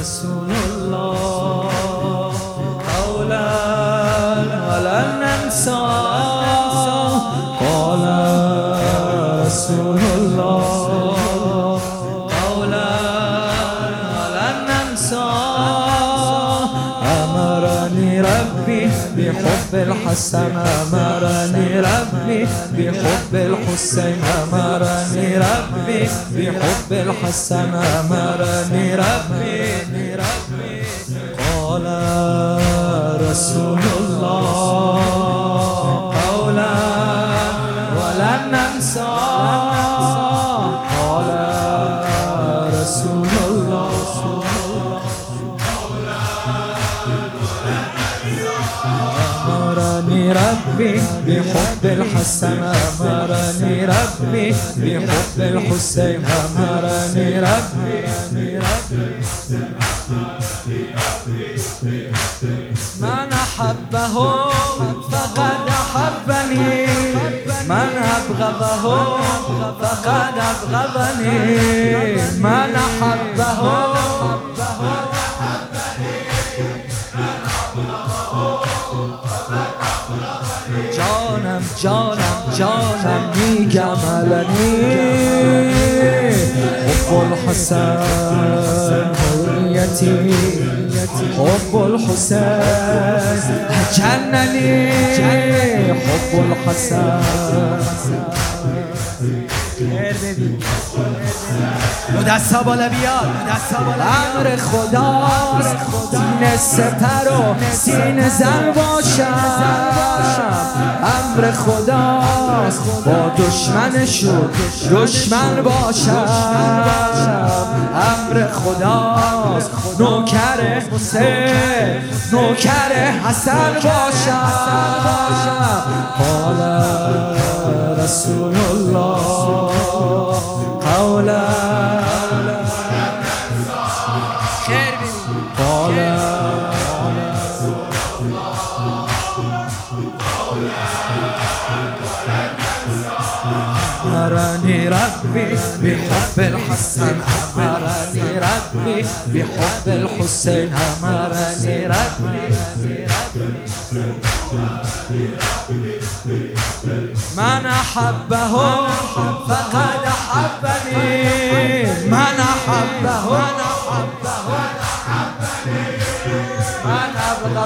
رسول الله قولا ولن ننسى بحب الحسن أمرني ربي بحب الحسين أمرني ربي بحب الحسن أمرني ربي قال رسول الله قولا ولن ننسى ربي بحب الحسن أمرني ربي بحب الحسين أمرني ربي. من أحبه فقد أحبني. من أبغضه فقد أبغضني. من أحبه جانم جانم میگم علنی. حب الحسن هویتی حب الحسین جننی حب الحسن. دستا بالا بیاد دستا بالا امر خداست. سپر و سینه زن باشم. امر خداست با دشمنشون دشمن باشم. امر خداست نوکر حسین نوکر حسن باشم. قال رسول الله ربي بحب الحسن أمرني ربي بحب الحسين أمرني ربي. من أحبه فقد أحبني. من أحبه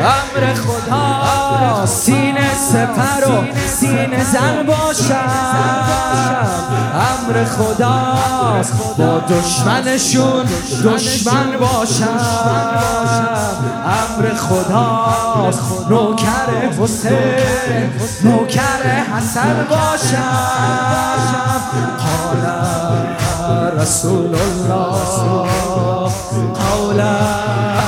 امر خدا. سینه سپر و سینه زن باشم. امر خداست با دشمنشون دشمن باشم. امر خداست نوکر حسین نوکر حسن باشم. قال رسول الله قولا